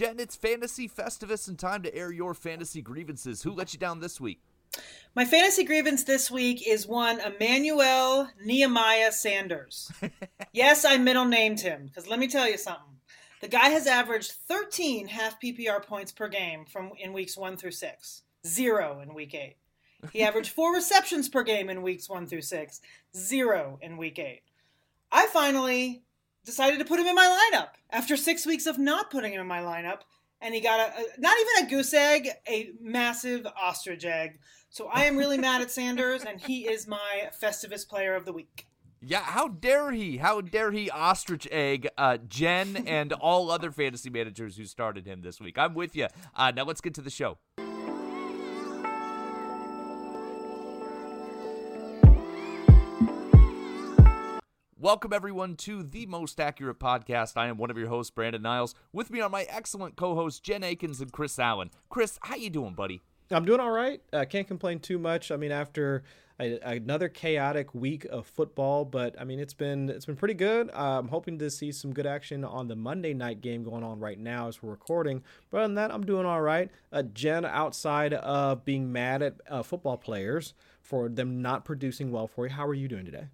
Jen, it's Fantasy Festivus and time to air your fantasy grievances. Who let you down this week? My fantasy grievance this week is one Emmanuel Nehemiah Sanders. yes, I middle named him because let me tell you something. The guy has averaged 13 half PPR points per game from in weeks one through six, zero in week eight. He averaged four receptions per game in weeks one through six, zero in week eight. I finally decided to put him in my lineup after six weeks of not putting him in my lineup, and he got a, a not even a goose egg, a massive ostrich egg. So I am really mad at Sanders, and he is my Festivus player of the week. Yeah, how dare he? How dare he ostrich egg uh, Jen and all other fantasy managers who started him this week? I'm with you. Uh, now let's get to the show. Welcome everyone to the most accurate podcast. I am one of your hosts, Brandon Niles. With me are my excellent co-hosts, Jen Eakins and Chris Allen. Chris, how you doing, buddy? I'm doing all right. I uh, can't complain too much. I mean, after a, another chaotic week of football, but I mean, it's been it's been pretty good. Uh, I'm hoping to see some good action on the Monday night game going on right now as we're recording. But other than that, I'm doing all right. Uh, Jen, outside of being mad at uh, football players for them not producing well for you, how are you doing today?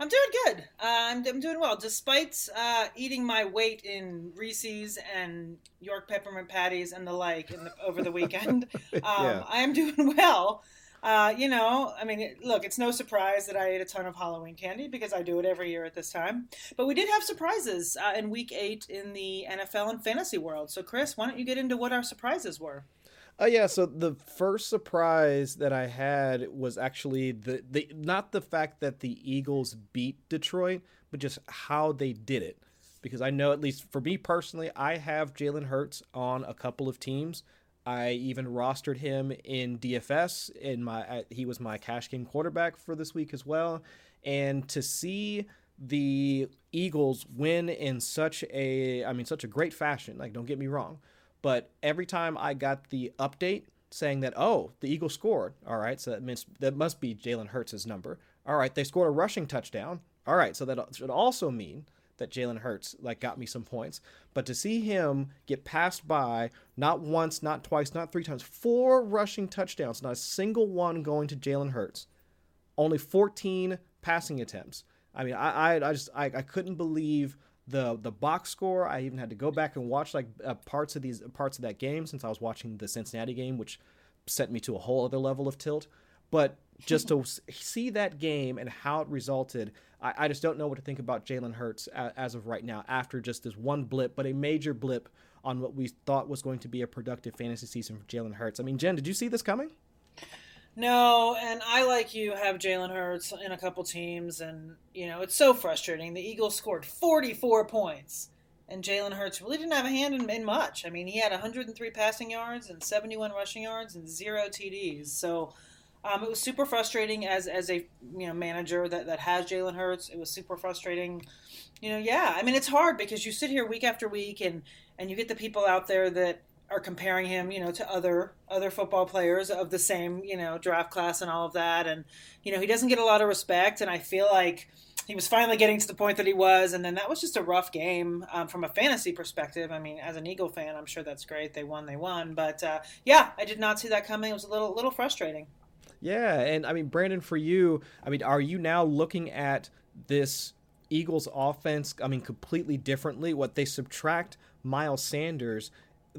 I'm doing good. Uh, I'm, I'm doing well, despite uh, eating my weight in Reese's and York peppermint patties and the like the, over the weekend. Um, yeah. I am doing well. Uh, you know, I mean, look, it's no surprise that I ate a ton of Halloween candy because I do it every year at this time. But we did have surprises uh, in week eight in the NFL and fantasy world. So, Chris, why don't you get into what our surprises were? Oh uh, yeah, so the first surprise that I had was actually the, the not the fact that the Eagles beat Detroit, but just how they did it. Because I know, at least for me personally, I have Jalen Hurts on a couple of teams. I even rostered him in DFS. In my, he was my cash game quarterback for this week as well. And to see the Eagles win in such a, I mean, such a great fashion. Like, don't get me wrong but every time I got the update saying that, oh, the Eagles scored, all right, so that means that must be Jalen Hurts' number. All right, they scored a rushing touchdown. All right, so that should also mean that Jalen Hurts like got me some points. But to see him get passed by not once, not twice, not three times, four rushing touchdowns, not a single one going to Jalen Hurts, only 14 passing attempts. I mean, I I, I just I, I couldn't believe the the box score. I even had to go back and watch like uh, parts of these parts of that game since I was watching the Cincinnati game, which sent me to a whole other level of tilt. But just to see that game and how it resulted, I, I just don't know what to think about Jalen Hurts as, as of right now. After just this one blip, but a major blip on what we thought was going to be a productive fantasy season for Jalen Hurts. I mean, Jen, did you see this coming? No, and I like you have Jalen Hurts in a couple teams, and you know it's so frustrating. The Eagles scored 44 points, and Jalen Hurts really didn't have a hand in, in, much. I mean, he had 103 passing yards and 71 rushing yards and zero TDs. So um, it was super frustrating as as a you know manager that that has Jalen Hurts. It was super frustrating. You know, yeah. I mean, it's hard because you sit here week after week, and and you get the people out there that are comparing him, you know, to other other football players of the same, you know, draft class and all of that. And you know, he doesn't get a lot of respect. And I feel like he was finally getting to the point that he was. And then that was just a rough game um, from a fantasy perspective. I mean, as an Eagle fan, I'm sure that's great. They won, they won. But uh, yeah, I did not see that coming. It was a little little frustrating. Yeah, and I mean, Brandon, for you, I mean, are you now looking at this Eagles offense? I mean, completely differently. What they subtract Miles Sanders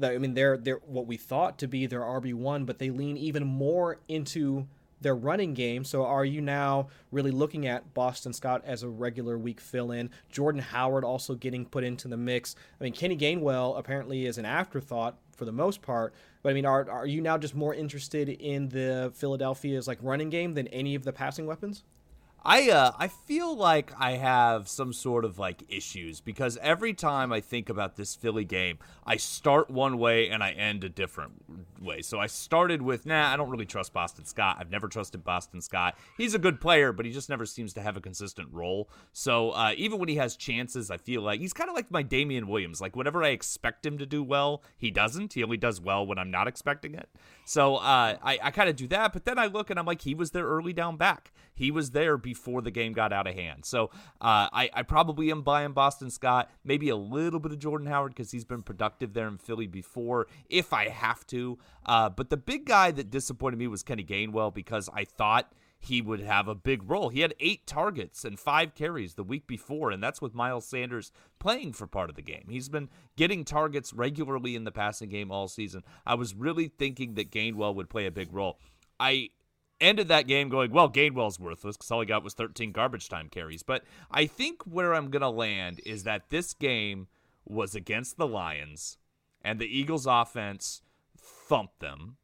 I mean, they're they're what we thought to be their RB one, but they lean even more into their running game. So are you now really looking at Boston Scott as a regular week fill in? Jordan Howard also getting put into the mix. I mean, Kenny Gainwell apparently is an afterthought for the most part. But I mean, are are you now just more interested in the Philadelphia's like running game than any of the passing weapons? I uh I feel like I have some sort of like issues because every time I think about this Philly game, I start one way and I end a different way. So I started with, nah, I don't really trust Boston Scott. I've never trusted Boston Scott. He's a good player, but he just never seems to have a consistent role. So uh, even when he has chances, I feel like he's kind of like my Damien Williams. Like whenever I expect him to do well, he doesn't. He only does well when I'm not expecting it. So uh, I, I kind of do that, but then I look and I'm like, he was their early down back. He was there before the game got out of hand. So uh, I, I probably am buying Boston Scott, maybe a little bit of Jordan Howard because he's been productive there in Philly before, if I have to. Uh, but the big guy that disappointed me was Kenny Gainwell because I thought – he would have a big role. He had eight targets and five carries the week before, and that's with Miles Sanders playing for part of the game. He's been getting targets regularly in the passing game all season. I was really thinking that Gainwell would play a big role. I ended that game going, well, Gainwell's worthless because all he got was 13 garbage time carries. But I think where I'm going to land is that this game was against the Lions, and the Eagles' offense thumped them.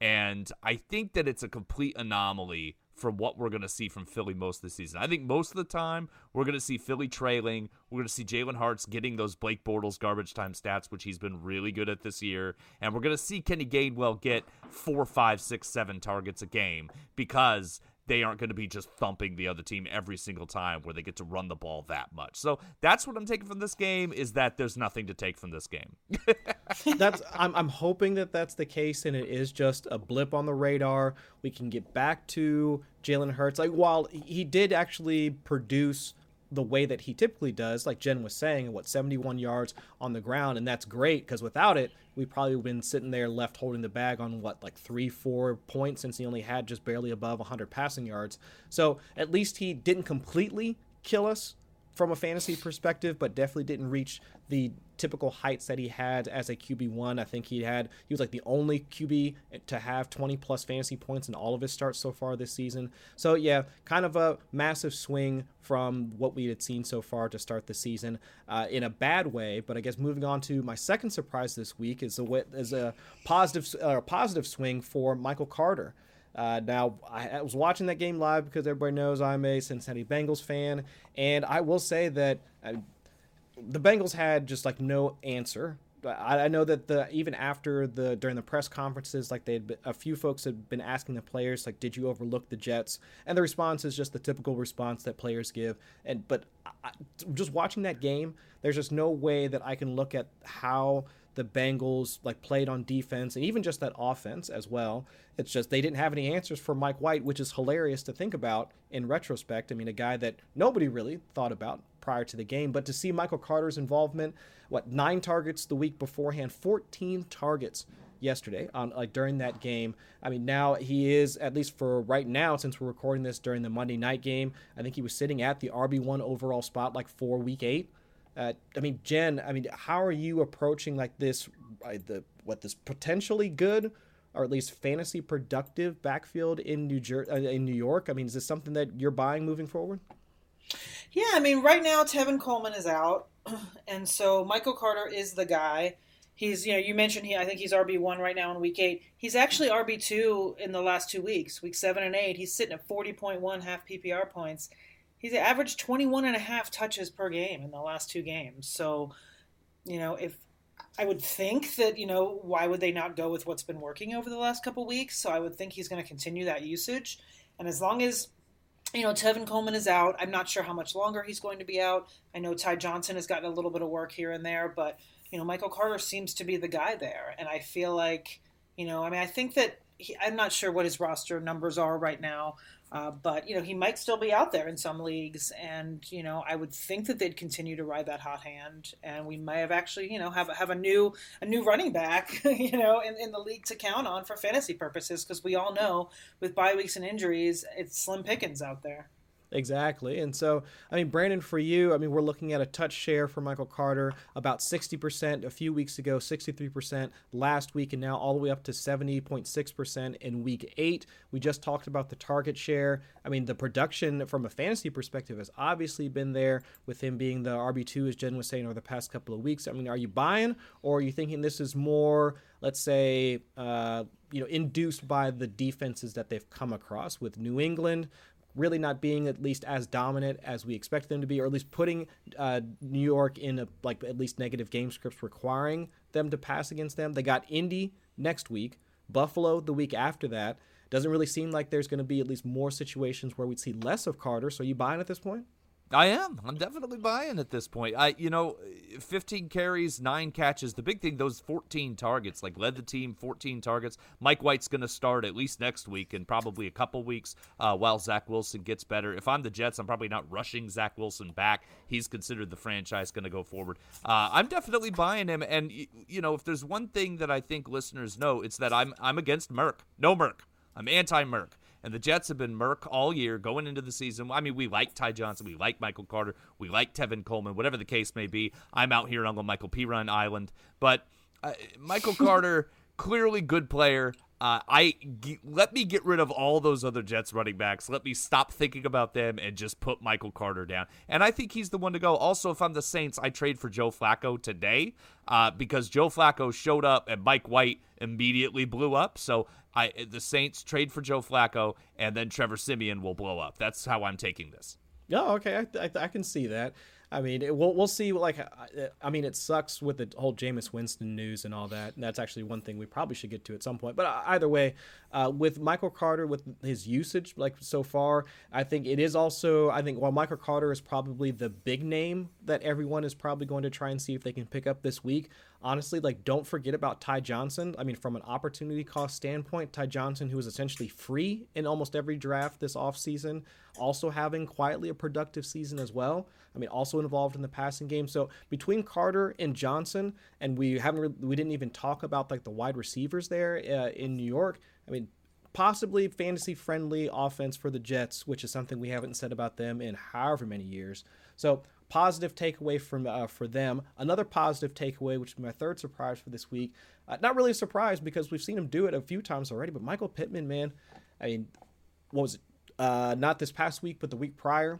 And I think that it's a complete anomaly from what we're going to see from Philly most of the season. I think most of the time we're going to see Philly trailing. We're going to see Jalen Hurts getting those Blake Bortles garbage time stats, which he's been really good at this year. And we're going to see Kenny Gainwell get four, five, six, seven targets a game because they aren't going to be just thumping the other team every single time where they get to run the ball that much. So that's what I'm taking from this game is that there's nothing to take from this game. that's I'm I'm hoping that that's the case and it is just a blip on the radar. We can get back to Jalen Hurts. Like while he did actually produce the way that he typically does, like Jen was saying, what 71 yards on the ground, and that's great because without it, we probably would have been sitting there left holding the bag on what like three, four points since he only had just barely above 100 passing yards. So at least he didn't completely kill us from a fantasy perspective, but definitely didn't reach the typical heights that he had as a QB1. I think he had he was like the only QB to have 20 plus fantasy points in all of his starts so far this season. So yeah, kind of a massive swing from what we had seen so far to start the season uh, in a bad way. But I guess moving on to my second surprise this week is a is a positive uh, positive swing for Michael Carter. Uh, now, I, was watching that game live because everybody knows I'm a Cincinnati Bengals fan, and I will say that uh, the Bengals had just like no answer. I, I know that the even after the during the press conferences, like they had a few folks had been asking the players, like, "Did you overlook the Jets?" And the response is just the typical response that players give. And but I, just watching that game, there's just no way that I can look at how the Bengals like played on defense and even just that offense as well. It's just they didn't have any answers for Mike White, which is hilarious to think about in retrospect. I mean, a guy that nobody really thought about prior to the game, but to see Michael Carter's involvement, what nine targets the week beforehand, 14 targets yesterday on like during that game. I mean, now he is at least for right now since we're recording this during the Monday night game. I think he was sitting at the RB1 overall spot like for week 8. Uh, I mean, Jen, I mean, how are you approaching like this, uh, the what this potentially good or at least fantasy productive backfield in New Jer- uh, in New York? I mean, is this something that you're buying moving forward? Yeah, I mean, right now Tevin Coleman is out, and so Michael Carter is the guy. He's, you know, you mentioned he. I think he's RB one right now in week eight. He's actually RB two in the last two weeks, week seven and eight. He's sitting at forty point one half PPR points he's averaged 21 and a half touches per game in the last two games. So, you know, if I would think that, you know, why would they not go with what's been working over the last couple weeks? So I would think he's going to continue that usage. And as long as, you know, Tevin Coleman is out, I'm not sure how much longer he's going to be out. I know Ty Johnson has gotten a little bit of work here and there, but, you know, Michael Carter seems to be the guy there. And I feel like, you know, I mean, I think that he, I'm not sure what his roster numbers are right now, uh, but you know he might still be out there in some leagues, and you know I would think that they'd continue to ride that hot hand, and we may have actually you know have have a new a new running back you know in, in the league to count on for fantasy purposes. Because we all know with bye weeks and injuries it's slim pickings out there. Exactly. And so, I mean, Brandon, for you, I mean, we're looking at a touch share for Michael Carter about 60% a few weeks ago, 63% last week, and now all the way up to 70.6% in week eight. We just talked about the target share. I mean, the production from a fantasy perspective has obviously been there with him being the RB2, as Jen was saying, over the past couple of weeks. I mean, are you buying or are you thinking this is more, let's say, uh, you know, induced by the defenses that they've come across with New England, really not being at least as dominant as we expect them to be, or at least putting uh, New York in a like at least negative game scripts requiring them to pass against them. They got Indy next week, Buffalo the week after that. Doesn't really seem like there's going to be at least more situations where we'd see less of Carter. So are you buying at this point? I am. I'm definitely buying at this point. I, you know, 15 carries, nine catches. The big thing, those 14 targets, like led the team, 14 targets. Mike White's going to start at least next week and probably a couple weeks uh, while Zach Wilson gets better. If I'm the Jets, I'm probably not rushing Zach Wilson back. He's considered the franchise going to go forward. Uh, I'm definitely buying him. And you know, if there's one thing that I think listeners know, it's that I'm I'm against Merck. No Merck. I'm anti Merck. And the Jets have been Merck all year going into the season. I mean, we like Ty Johnson, we like Michael Carter, we like Tevin Coleman, whatever the case may be. I'm out here on the Michael P. Run Island. But uh, Michael Carter, clearly good player. Uh, I g- let me get rid of all those other Jets running backs. Let me stop thinking about them and just put Michael Carter down. And I think he's the one to go. Also, if I'm the Saints, I trade for Joe Flacco today uh, because Joe Flacco showed up and Mike White immediately blew up. So I the Saints trade for Joe Flacco and then Trevor Siemian will blow up. That's how I'm taking this. Oh, okay, I, I, I can see that. I mean, it, we'll we'll see. Like, I mean, it sucks with the whole Jameis Winston news and all that. And that's actually one thing we probably should get to at some point. But uh, either way, uh, with Michael Carter, with his usage like so far, I think it is also. I think while Michael Carter is probably the big name that everyone is probably going to try and see if they can pick up this week. Honestly, like, don't forget about Ty Johnson. I mean, from an opportunity cost standpoint, Ty Johnson, who was essentially free in almost every draft this offseason, also having quietly a productive season as well. I mean, also involved in the passing game. So between Carter and Johnson, and we haven't we didn't even talk about like the wide receivers there uh, in New York. I mean, possibly fantasy friendly offense for the Jets, which is something we haven't said about them in however many years. So positive takeaway from uh, for them. Another positive takeaway, which is my third surprise for this week. Uh, not really a surprise because we've seen him do it a few times already. But Michael Pittman, man, I mean, what was it? Uh, not this past week, but the week prior.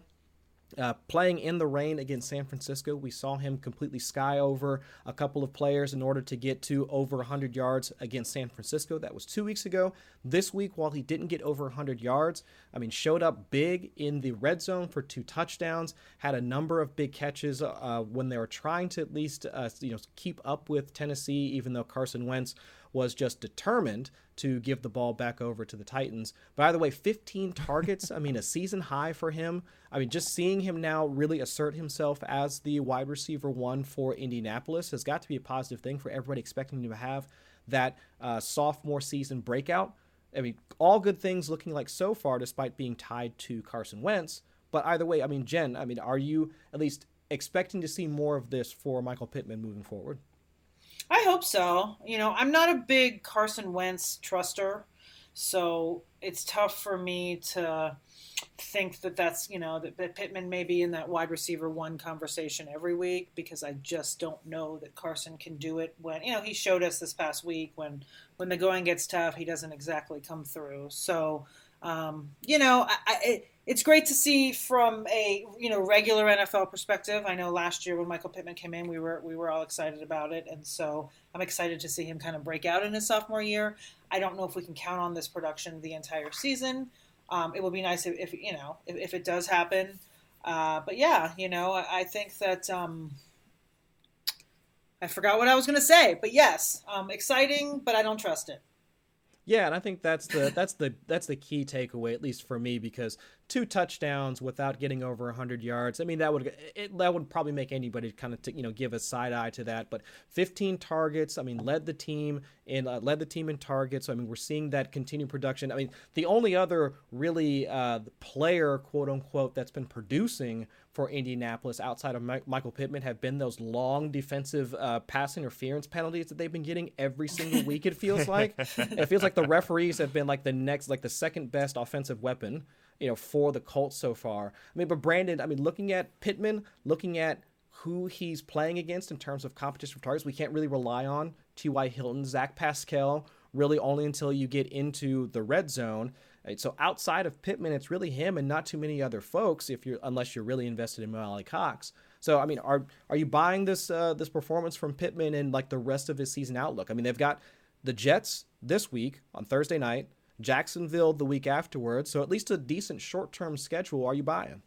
Uh, playing in the rain against San Francisco, we saw him completely sky over a couple of players in order to get to over 100 yards against San Francisco. That was two weeks ago. This week, while he didn't get over 100 yards, I mean, showed up big in the red zone for two touchdowns, had a number of big catches uh, when they were trying to at least uh, you know keep up with Tennessee, even though Carson Wentz was just determined to give the ball back over to the Titans. By the way, 15 targets, I mean, a season high for him. I mean, just seeing him now really assert himself as the wide receiver one for Indianapolis has got to be a positive thing for everybody expecting him to have that uh, sophomore season breakout. I mean, all good things looking like so far, despite being tied to Carson Wentz. But either way, I mean, Jen, I mean, are you at least expecting to see more of this for Michael Pittman moving forward? I hope so. You know, I'm not a big Carson Wentz truster, so it's tough for me to think that that's you know that, that Pittman may be in that wide receiver one conversation every week because I just don't know that Carson can do it when you know he showed us this past week when when the going gets tough he doesn't exactly come through. So um, you know I, I it's great to see from a you know regular NFL perspective. I know last year when Michael Pittman came in, we were we were all excited about it, and so I'm excited to see him kind of break out in his sophomore year. I don't know if we can count on this production the entire season. Um, it would be nice if, if you know if, if, it does happen. Uh, but yeah, you know, I, I think that um, I forgot what I was going to say. But yes, um, exciting, but I don't trust it. Yeah, and I think that's the that's the that's the key takeaway, at least for me, because two touchdowns without getting over 100 yards. I mean, that would it, that would probably make anybody kind of t- you know give a side eye to that. But 15 targets. I mean, led the team in uh, led the team in targets. So, I mean, we're seeing that continued production. I mean, the only other really uh, player, quote unquote, that's been producing for Indianapolis outside of Michael Pittman have been those long defensive uh, pass interference penalties that they've been getting every single week. It feels like it feels like the referees have been like the next, like the second best offensive weapon, you know, for the Colts so far. I mean, but Brandon, I mean, looking at Pittman, looking at who he's playing against in terms of competition for targets, we can't really rely on T.Y. Hilton, Zach Pascal, really only until you get into the red zone. So outside of Pittman, it's really him and not too many other folks. If you're unless you're really invested in Mo Alie-Cox. So I mean, are are you buying this uh, this performance from Pittman and like the rest of his season outlook? I mean, they've got the Jets this week on Thursday night, Jacksonville the week afterwards. So at least a decent short term schedule. Are you buying?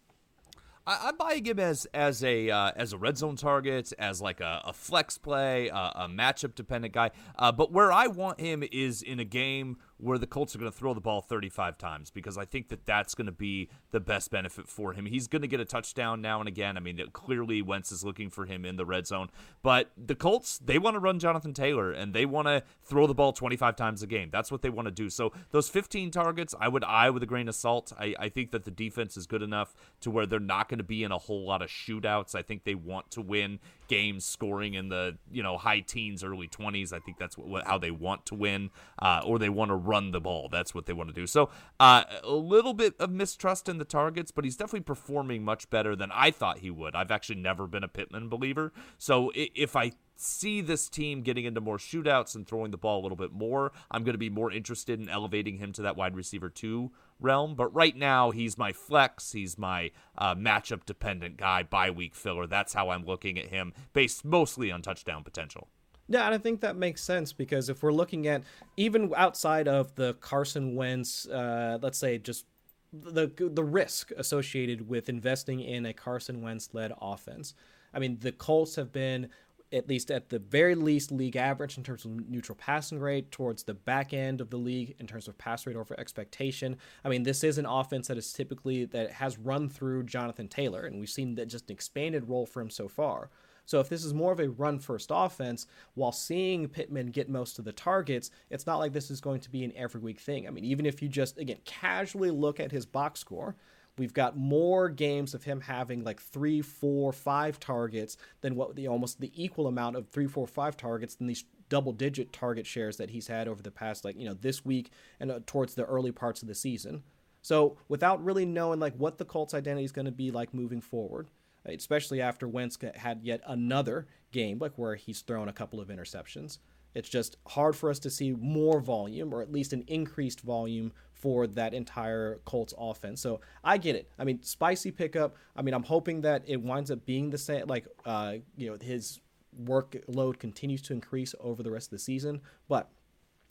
I, am buying him as as a uh, as a red zone target, as like a, a flex play, uh, a matchup dependent guy. Uh, but where I want him is in a game where the Colts are going to throw the ball 35 times because I think that that's going to be the best benefit for him. He's going to get a touchdown now and again. I mean, clearly Wentz is looking for him in the red zone, but the Colts they want to run Jonathan Taylor and they want to throw the ball 25 times a game. That's what they want to do. So those 15 targets, I would eye with a grain of salt. I, I think that the defense is good enough to where they're not going to be in a whole lot of shootouts. I think they want to win games scoring in the you know high teens, early 20s. I think that's what, how they want to win, uh, or they want to run the ball. That's what they want to do. So uh, a little bit of mistrust in the targets, but he's definitely performing much better than I thought he would. I've actually never been a Pittman believer, so if I see this team getting into more shootouts and throwing the ball a little bit more, I'm going to be more interested in elevating him to that wide receiver two realm. But right now, he's my flex. He's my uh, matchup dependent guy, bye week filler. That's how I'm looking at him, based mostly on touchdown potential. Yeah, and I think that makes sense because if we're looking at even outside of the Carson Wentz, uh, let's say just the the risk associated with investing in a Carson Wentz led offense. I mean, the Colts have been at least at the very least league average in terms of neutral passing rate towards the back end of the league in terms of pass rate over expectation. I mean, this is an offense that is typically that has run through Jonathan Taylor, and we've seen that just an expanded role for him so far. So if this is more of a run first offense, while seeing Pittman get most of the targets, it's not like this is going to be an every week thing. I mean, even if you just again casually look at his box score, We've got more games of him having like three, four, five targets than what the almost the equal amount of three, four, five targets than these double digit target shares that he's had over the past like you know this week and uh, towards the early parts of the season. So without really knowing like what the Colts' identity is going to be like moving forward, especially after Wentz had yet another game like where he's thrown a couple of interceptions. It's just hard for us to see more volume or at least an increased volume for that entire Colts offense. So I get it. I mean, spicy pickup. I mean, I'm hoping that it winds up being the same. Like, uh, you know, his workload continues to increase over the rest of the season. But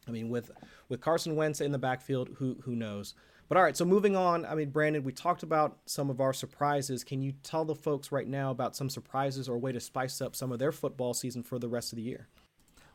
I mean, with with Carson Wentz in the backfield, who who knows? But all right, so moving on. I mean, Brandon, we talked about some of our surprises. Can you tell the folks right now about some surprises or a way to spice up some of their football season for the rest of the year?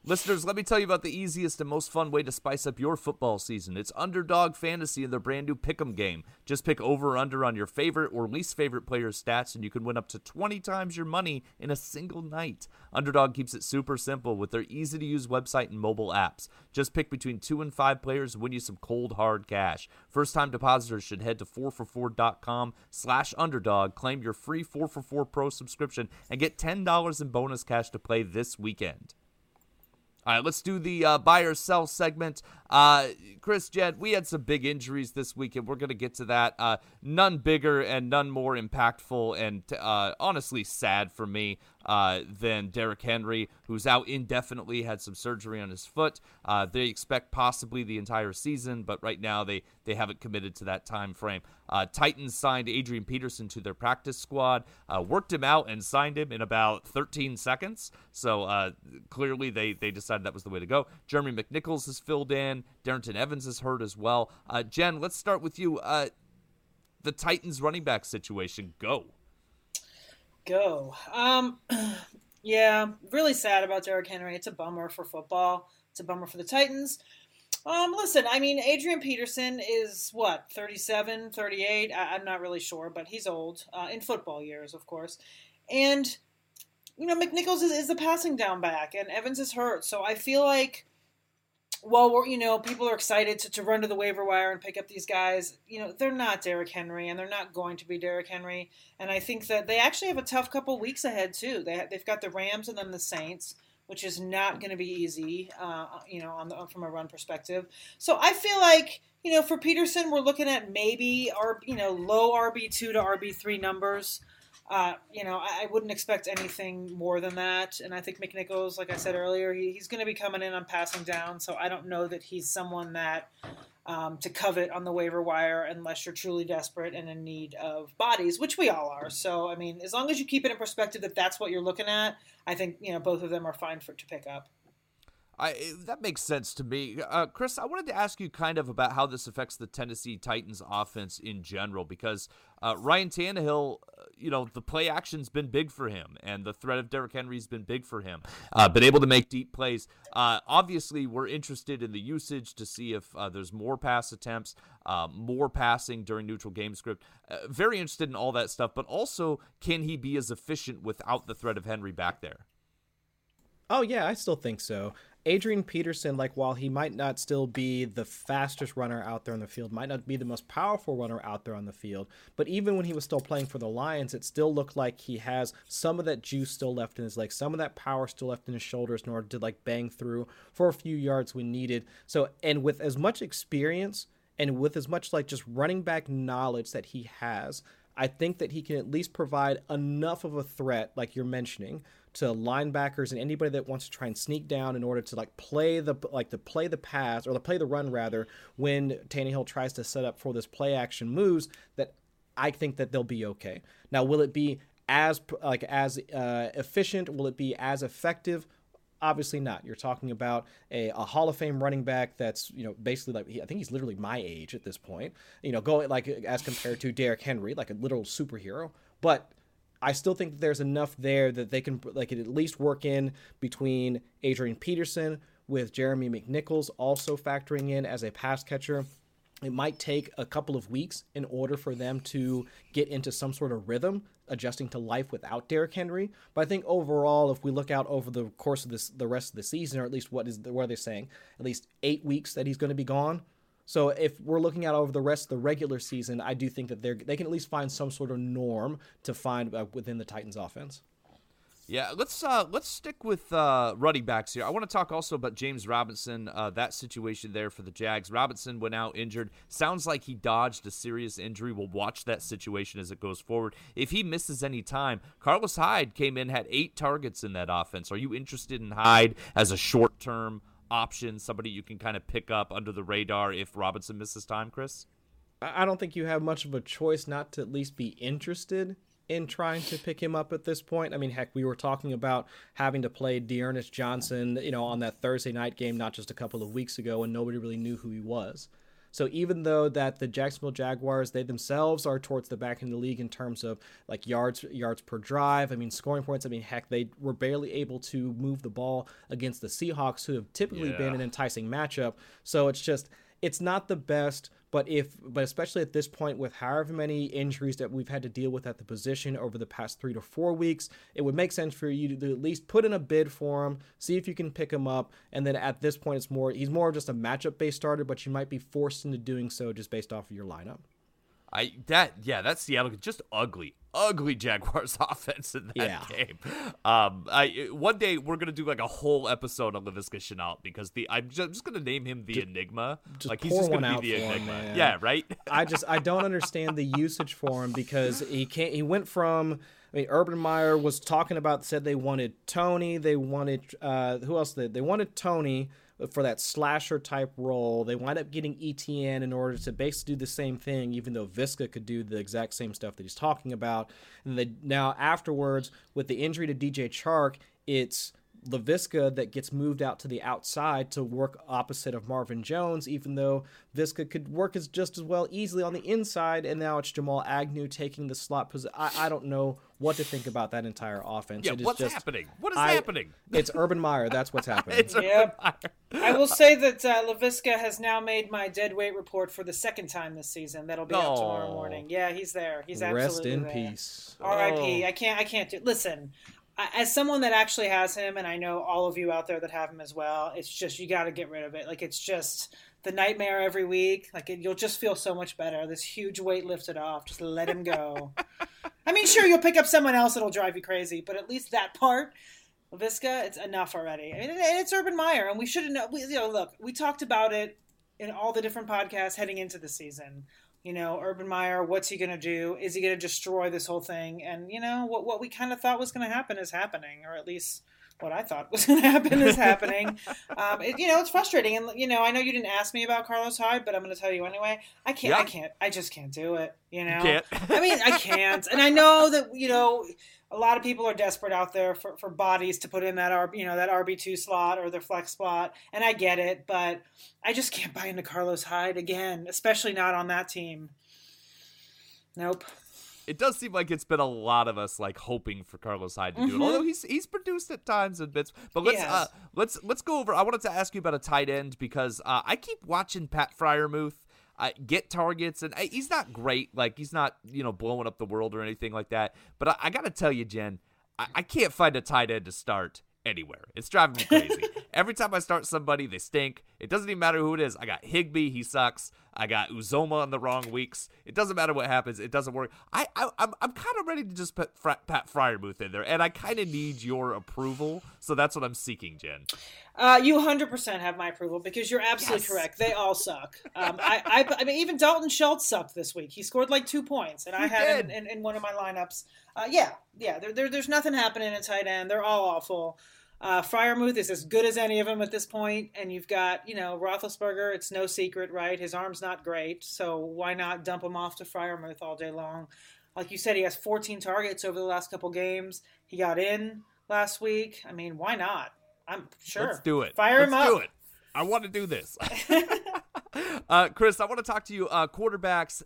Listeners, let me tell you about the easiest and most fun way to spice up your football season. It's Underdog Fantasy and their brand new Pick'em game. Just pick over or under on your favorite or least favorite player's stats, and you can win up to 20 times your money in a single night. Underdog keeps it super simple with their easy to use website and mobile apps. Just pick between two and five players and win you some cold hard cash. First time depositors should head to 4for4.com slash underdog, claim your free 4for4 Pro subscription, and get $10 in bonus cash to play this weekend. All right, let's do the uh, buy or sell segment. Uh, Chris, Jed, we had some big injuries this week, and we're going to get to that. Uh, none bigger and none more impactful, and uh, honestly sad for me uh, than Derrick Henry, who's out indefinitely, had some surgery on his foot. Uh, they expect possibly the entire season, but right now they, they haven't committed to that time frame. Uh, Titans signed Adrian Peterson to their practice squad, uh, worked him out, and signed him in about 13 seconds. So uh, clearly they, they decided that was the way to go. Jeremy McNichols has filled in. Darrynton Evans is hurt as well. Uh, Jen, let's start with you. the Titans running back situation, go go. Um, yeah, really sad about Derrick Henry. It's a bummer for football. It's a bummer for the Titans. Um, listen, I mean, Adrian Peterson is what, 37, 38? I, am not really sure, but he's old uh, in football years, of course. And, you know, McNichols is, is the passing down back, and Evans is hurt. So I feel like well, we're, you know, people are excited to, to run to the waiver wire and pick up these guys. You know, they're not Derrick Henry, and they're not going to be Derrick Henry. And I think that they actually have a tough couple weeks ahead too. They they've got the Rams and then the Saints, which is not going to be easy. Uh, you know, on the, from a run perspective. So I feel like you know, for Peterson, we're looking at maybe our you know low RB two to RB three numbers. Uh, you know, I, I, wouldn't expect anything more than that. And I think McNichols, like I said earlier, he, he's going to be coming in on passing down. So I don't know that he's someone that um, to covet on the waiver wire unless you're truly desperate and in need of bodies, which we all are. So I mean, as long as you keep it in perspective that that's what you're looking at, I think you know both of them are fine for to pick up. I that makes sense to me, uh, Chris. I wanted to ask you kind of about how this affects the Tennessee Titans offense in general, because uh, Ryan Tannehill, uh, you know, the play action's been big for him, and the threat of Derrick Henry's been big for him. Uh, been able to make deep plays. Uh, obviously, we're interested in the usage to see if uh, there's more pass attempts, more passing during neutral game script. very interested in all that stuff, but also, can he be as efficient without the threat of Henry back there? Oh yeah, I still think so. Adrian Peterson, like while he might not still be the fastest runner out there on the field, might not be the most powerful runner out there on the field, but even when he was still playing for the Lions, it still looked like he has some of that juice still left in his legs, some of that power still left in his shoulders in order to like bang through for a few yards when needed. So, and with as much experience and with as much like just running back knowledge that he has, I think that he can at least provide enough of a threat, like you're mentioning, to linebackers and anybody that wants to try and sneak down in order to like play the like to play the pass or to play the run rather when Tannehill tries to set up for this play action moves that I think that they'll be okay. Now, will it be as like as uh, efficient? Will it be as effective? Obviously not. You're talking about a, a Hall of Fame running back that's you know basically like I think he's literally my age at this point. You know, going like as compared to Derrick Henry, like a literal superhero. But I still think that there's enough there that they can like at least work in between Adrian Peterson with Jeremy McNichols also factoring in as a pass catcher. It might take a couple of weeks in order for them to get into some sort of rhythm, adjusting to life without Derrick Henry. But I think overall, if we look out over the course of this, the rest of the season, or at least what is what are they saying, at least eight weeks that he's going to be gone, so if we're looking at over the rest of the regular season, I do think that they they can at least find some sort of norm to find uh, within the Titans offense. Yeah, let's uh, let's stick with uh, running backs here. I want to talk also about James Robinson, uh, that situation there for the Jags. Robinson went out injured. Sounds like he dodged a serious injury. We'll watch that situation as it goes forward. If he misses any time, Carlos Hyde came in had eight targets in that offense. Are you interested in Hyde as a short term? Option, somebody you can kind of pick up under the radar if Robinson misses time, Chris? I don't think you have much of a choice not to at least be interested in trying to pick him up at this point. I mean, heck, we were talking about having to play D'Ernest Johnson, you know, on that Thursday night game not just a couple of weeks ago, and nobody really knew who he was. So even though that the Jacksonville Jaguars they themselves are towards the back in the league in terms of like yards yards per drive, I mean scoring points, I mean heck they were barely able to move the ball against the Seahawks who have typically yeah. been an enticing matchup. So it's just it's not the best, but if but especially at this point with however many injuries that we've had to deal with at the position over the past three to four weeks, it would make sense for you to at least put in a bid for him, see if you can pick him up, and then at this point it's more he's more just a matchup based starter, but you might be forced into doing so just based off of your lineup. I that yeah, that's Seattle just ugly, ugly Jaguars offense in that yeah. game. Um, I one day we're gonna do like a whole episode on Laviska Shenault because the I'm just, I'm just gonna name him the just, Enigma. Just like he's just gonna be the Enigma. Him, yeah, right. I just I don't understand the usage for him because he can't. He went from. I mean, Urban Meyer was talking about said they wanted Toney, they wanted uh, who else? They they wanted Toney for that slasher type role. They wind up getting ETN in order to basically do the same thing, even though Visca could do the exact same stuff that he's talking about. And they now afterwards, with the injury to DJ Chark, it's Laviska that gets moved out to the outside to work opposite of Marvin Jones, even though Visca could work as just as well easily on the inside. And now it's Jamal Agnew taking the slot position. I, I don't know what to think about that entire offense. Yeah, what's just, happening? What is I, happening? It's Urban Meyer. That's what's happening. it's yep. I will say that uh, Laviska has now made my dead weight report for the second time this season. That'll be oh. out tomorrow morning. Yeah, he's there. He's absolutely Rest in there. peace. R.I.P. Oh. I can't. I can't do. Listen, as someone that actually has him, and I know all of you out there that have him as well, it's just you got to get rid of it. Like it's just the nightmare every week. Like it, you'll just feel so much better. This huge weight lifted off. Just let him go. I mean, sure, you'll pick up someone else that'll drive you crazy, but at least that part, Visca, it's enough already. I mean, it's Urban Meyer, and we should know. You know, look, we talked about it in all the different podcasts heading into the season you know, Urban Meyer, what's he going to do? Is he going to destroy this whole thing? And, you know, what, what we kind of thought was going to happen is happening, or at least what I thought was going to happen is happening. Um, it, you know, it's frustrating, and you know, I know you didn't ask me about Carlos Hyde, but I'm going to tell you anyway. I can't. Yeah. I can't. I just can't do it. You know. You. I mean, I can't, and I know that you know a lot of people are desperate out there for, for bodies to put in that R you know that RB two slot or their flex spot, and I get it, but I just can't buy into Carlos Hyde again, especially not on that team. Nope. It does seem like it's been a lot of us like hoping for Carlos Hyde to do it. Mhm. Although he's he's produced at times in bits. But let's He uh, let's let's go over. I wanted to ask you about a tight end because uh, I keep watching Pat Freiermuth uh, get targets, and he's not great. Like he's not you know blowing up the world or anything like that. But I, I got to tell you, Jen, I, I can't find a tight end to start anywhere. It's driving me crazy. Every time I start somebody, they stink. It doesn't even matter who it is. I got Higbee, he sucks. I got Uzomah on the wrong weeks. It doesn't matter what happens. It doesn't work. I, I I'm I'm kind of ready to just put Fra- Pat Freiermuth in there, and I kind of need your approval. So that's what I'm seeking, Jen. Uh, you 100% have my approval because you're absolutely Yes. correct. They all suck. Um, I, I, I mean, even Dalton Schultz sucked this week. He scored like two points, and I He had him in, in, in one of my lineups. Uh, yeah, yeah. There, there, there's nothing happening in tight end. They're all awful. Uh, Freiermuth is as good as any of them at this point, and you've got you know Roethlisberger. It's no secret, right? His arm's not great, so why not dump him off to Freiermuth all day long? Like you said, he has 14 targets over the last couple games. He got in last week. I mean, why not? I'm sure. Let's do it. Fire Let's him up. do it. I want to do this. uh, Chris, I want to talk to you. Uh, quarterbacks.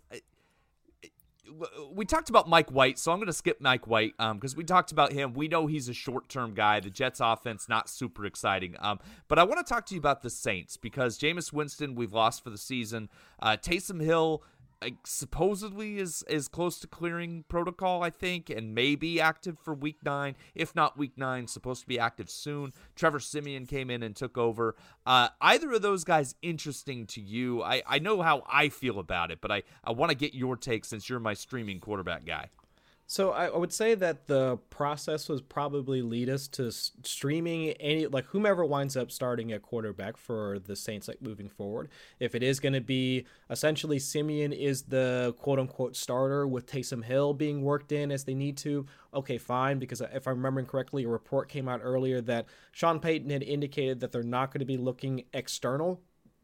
We talked about Mike White, so I'm going to skip Mike White because we talked about him. We know he's a short-term guy. The Jets' offense not super exciting. Um, but I want to talk to you about the Saints because Jameis Winston we've lost for the season. Uh, Taysom Hill like, supposedly is is close to clearing protocol, I think, and may be active for Week Nine. If not Week Nine, supposed to be active soon. Trevor Siemian came in and took over. Uh, either of those guys interesting to you? I I know how I feel about it, but I I want to get your take since you're my streaming quarterback guy. So I, would say that the process was probably lead us to streaming any like whomever winds up starting at quarterback for the Saints like moving forward. If it is going to be essentially Siemian is the quote unquote starter with Taysom Hill being worked in as they need to, okay, fine. Because if I'm remembering correctly, a report came out earlier that Sean Payton had indicated that they're not going to be looking external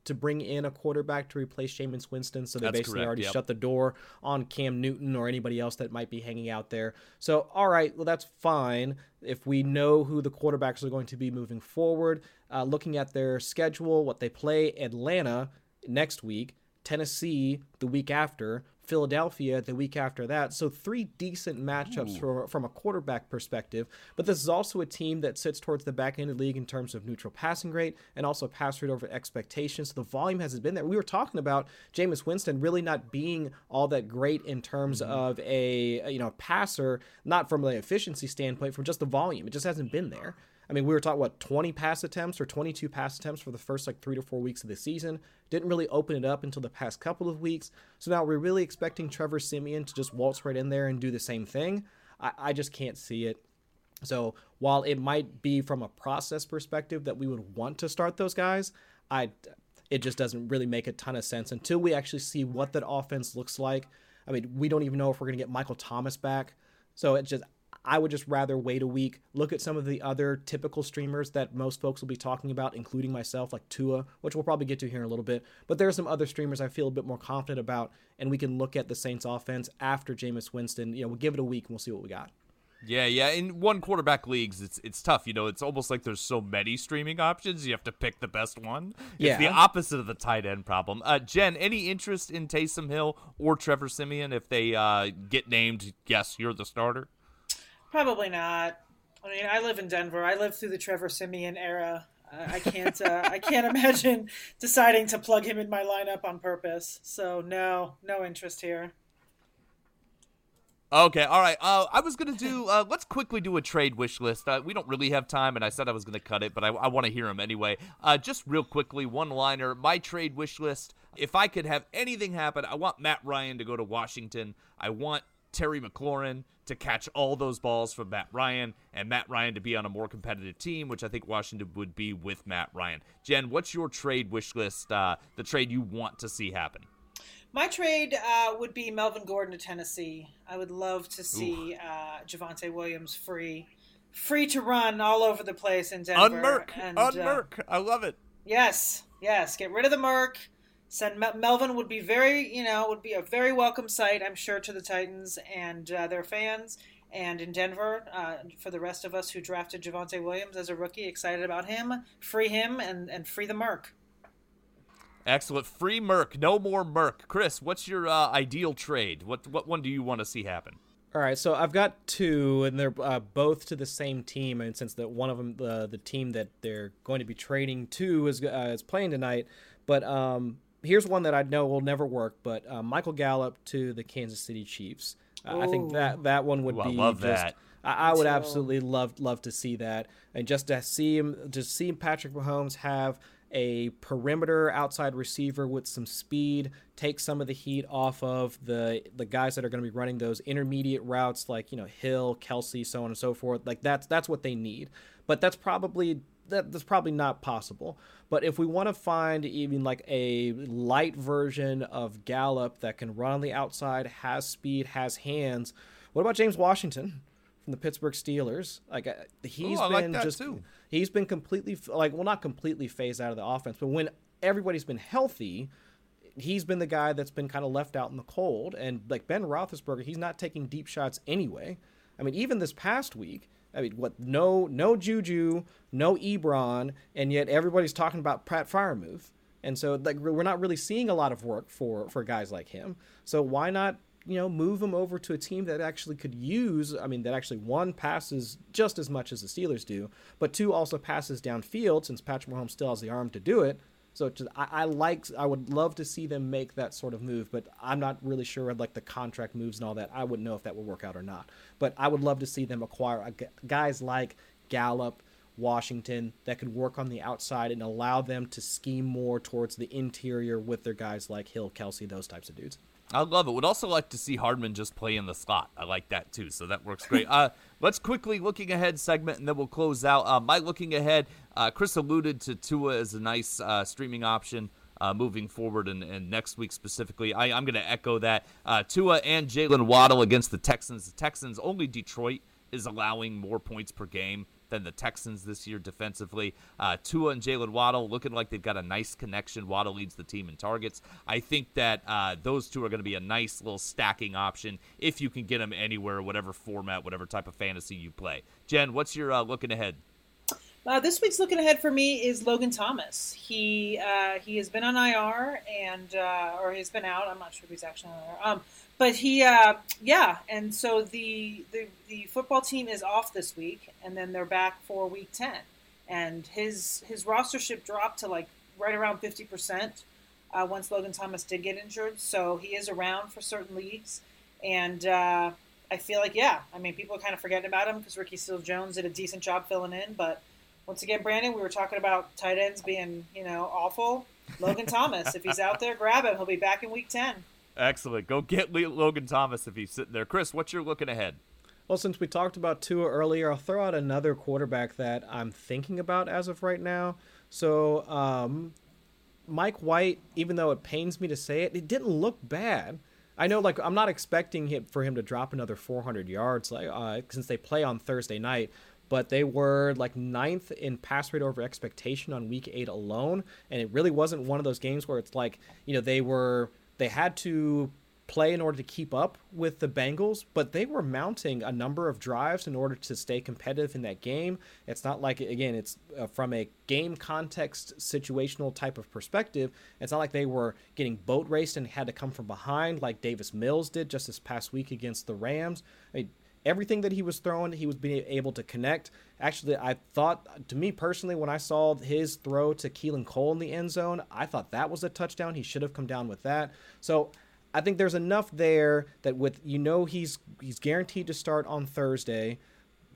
to bring in a quarterback to replace Jameis Winston. So they That's basically correct, already yep. shut the door on Cam Newton or anybody else that might be hanging out there. So, all right, well, that's fine. If we know who the quarterbacks are going to be moving forward, uh, looking at their schedule, what they play Atlanta next week, Tennessee the week after, Philadelphia the week after that. So three decent matchups from, from a quarterback perspective. But this is also a team that sits towards the back end of the league in terms of neutral passing rate and also pass rate over expectations. So the volume hasn't been there. We were talking about Jameis Winston really not being all that great in terms mm-hmm. of a, a, you know passer, not from an efficiency standpoint, from just the volume. It just hasn't been there. I mean, we were talking what 20 pass attempts or 22 pass attempts for the first like three to four weeks of the season. Didn't really open it up until the past couple of weeks. So now we're really expecting Trevor Siemian to just waltz right in there and do the same thing. I, I just can't see it. So while it might be from a process perspective that we would want to start those guys, I it just doesn't really make a ton of sense until we actually see what that offense looks like. I mean, we don't even know if we're going to get Michael Thomas back. So it just I would just rather wait a week, look at some of the other typical streamers that most folks will be talking about, including myself, like Tua, which we'll probably get to here in a little bit. But there are some other streamers I feel a bit more confident about, and we can look at the Saints offense after Jameis Winston. You know, we'll give it a week and we'll see what we got. Yeah, yeah. In one quarterback leagues, it's it's tough. You know, it's almost like there's so many streaming options. You have to pick the best one. It's the opposite of the tight end problem. Uh, Jen, any interest in Taysom Hill or Trevor Siemian if they uh, get named? Yes, you're the starter. Probably not. I mean, I live in Denver. I lived through the Trevor Siemian era. I I can't. Uh, I can't imagine deciding to plug him in my lineup on purpose. So no, no interest here. Okay, all right. Uh, I was gonna do. Uh, let's quickly do a trade wish list. Uh, we don't really have time, and I said I was gonna cut it, but I, I want to hear them anyway. Uh, just real quickly, one liner. My trade wish list. If I could have anything happen, I want Matt Ryan to go to Washington. I want Terry McLaurin to catch all those balls from Matt Ryan, and Matt Ryan to be on a more competitive team, which I think Washington would be with Matt Ryan. Jen, what's your trade wish list? Uh, the trade you want to see happen? My trade uh, would be Melvin Gordon to Tennessee. I would love to see uh, Javonte Williams free free to run all over the place in Denver. Unmerk, and, unmerk. Uh, I love it. Yes, yes. Get rid of the Merc. Send Mel- Melvin would be very, you know, would be a very welcome sight, I'm sure, to the Titans and uh, their fans. And in Denver, uh, for the rest of us who drafted Javonte Williams as a rookie, excited about him, free him and, and free the Merc. Excellent. Free Merc. No more Merc. Chris, what's your uh, ideal trade? What what one do you want to see happen? All right, so I've got two, and they're uh, both to the same team. And since that one of them, the the team that they're going to be trading to is uh, is playing tonight, but um, here's one that I know will never work. But uh, Michael Gallup to the Kansas City Chiefs. Uh, I think that that one would Ooh, I be love just. that. I, I would too. absolutely love love to see that, and just to see him, to see Patrick Mahomes have a perimeter outside receiver with some speed, take some of the heat off of the the guys that are going to be running those intermediate routes, like you know Hill, Kelce, so on and so forth. Like that's that's what they need, but that's probably that, that's probably not possible. But if we want to find even like a light version of Gallup that can run on the outside, has speed, has hands, what about James Washington from the Pittsburgh Steelers? Like uh, he's Ooh, like been that just too. he's been completely like well not completely phased out of the offense, but when everybody's been healthy, he's been the guy that's been kind of left out in the cold. And like Ben Roethlisberger, he's not taking deep shots anyway. I mean, even this past week, I mean, what? No, no Juju, no Ebron, and yet everybody's talking about Pat Freiermuth. And so, like, we're not really seeing a lot of work for for guys like him. So why not, you know, move him over to a team that actually could use? I mean, that actually one passes just as much as the Steelers do, but two also passes downfield since Patrick Mahomes still has the arm to do it. So I, I like I would love to see them make that sort of move, but I'm not really sure I'd like the contract moves and all that. I wouldn't know if that would work out or not. But I would love to see them acquire uh, g- guys like Gallup, Washington that could work on the outside and allow them to scheme more towards the interior with their guys like Hill, Kelce, those types of dudes. I love it. Would also like to see Hardman just play in the slot. I like that too, so that works great. uh, let's quickly looking ahead segment, and then we'll close out. Uh, my looking ahead, uh, Chris alluded to Tua as a nice uh, streaming option. Uh, moving forward and, and next week specifically, I, I'm going to echo that. Uh, Tua and Jaylen Waddle against the Texans. The Texans only Detroit is allowing more points per game than the Texans this year defensively. Uh, Tua and Jaylen Waddle looking like they've got a nice connection. Waddle leads the team in targets. I think that uh, those two are going to be a nice little stacking option if you can get them anywhere, whatever format, whatever type of fantasy you play. Jen, what's your uh, looking ahead? Uh, this week's looking ahead for me is Logan Thomas. He uh, he has been on IR and uh, or he's been out. I'm not sure if he's actually on IR. Um, but he uh, yeah, and so the, the the football team is off this week, and then they're back for week ten. And his his rostership dropped to like right around fifty percent uh, once Logan Thomas did get injured. So he is around for certain leagues, and uh, I feel like yeah, I mean people are kind of forgetting about him because Ricky Seals Jones did a decent job filling in, but once again, Brandon, we were talking about tight ends being, you know, awful. Logan Thomas, if he's out there, grab him. He'll be back in week 10. Excellent. Go get Logan Thomas if he's sitting there. Chris, what's your looking ahead? Well, since we talked about Tua earlier, I'll throw out another quarterback that I'm thinking about as of right now. So, um, Mike White, even though it pains me to say it, it didn't look bad. I know, like, I'm not expecting him for him to drop another 400 yards, like, uh, since they play on Thursday night. But they were like ninth in pass rate over expectation on week eight alone, and it really wasn't one of those games where it's like, you know, they were they had to play in order to keep up with the Bengals, but they were mounting a number of drives in order to stay competitive in that game. It's not like again, it's uh, from a game context situational type of perspective. It's not like they were getting boat raced and had to come from behind like Davis Mills did just this past week against the Rams. I mean, everything that he was throwing, he was being able to connect. Actually, I thought, to me personally, when I saw his throw to Keelan Cole in the end zone, I thought that was a touchdown. He should have come down with that. So I think there's enough there that with you know he's he's guaranteed to start on Thursday.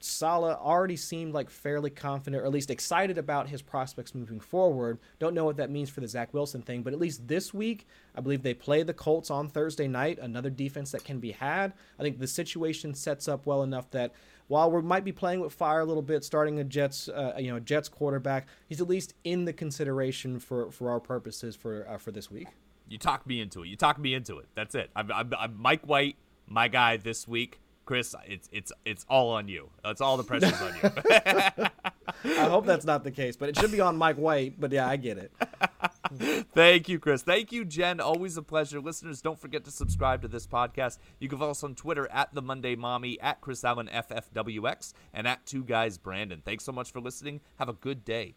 Saleh already seemed like fairly confident, or at least excited about his prospects moving forward. Don't know what that means for the Zach Wilson thing, but at least this week, I believe they play the Colts on Thursday night, another defense that can be had. I think the situation sets up well enough that while we might be playing with fire a little bit, starting a Jets, uh, you know, Jets quarterback, he's at least in the consideration for for our purposes for uh, for this week. You talk me into it. You talk me into it. That's it. I'm, I'm, I'm Mike White, my guy this week. Chris, it's it's it's all on you. It's all the pressure's on you. I hope that's not the case, but it should be on Mike White. But yeah, I get it. Thank you, Chris. Thank you, Jen. Always a pleasure. Listeners, don't forget to subscribe to this podcast. You can follow us on Twitter at the Monday Mommy, at Chris Allen FFWX, and at Two Guys Brandon. Thanks so much for listening. Have a good day.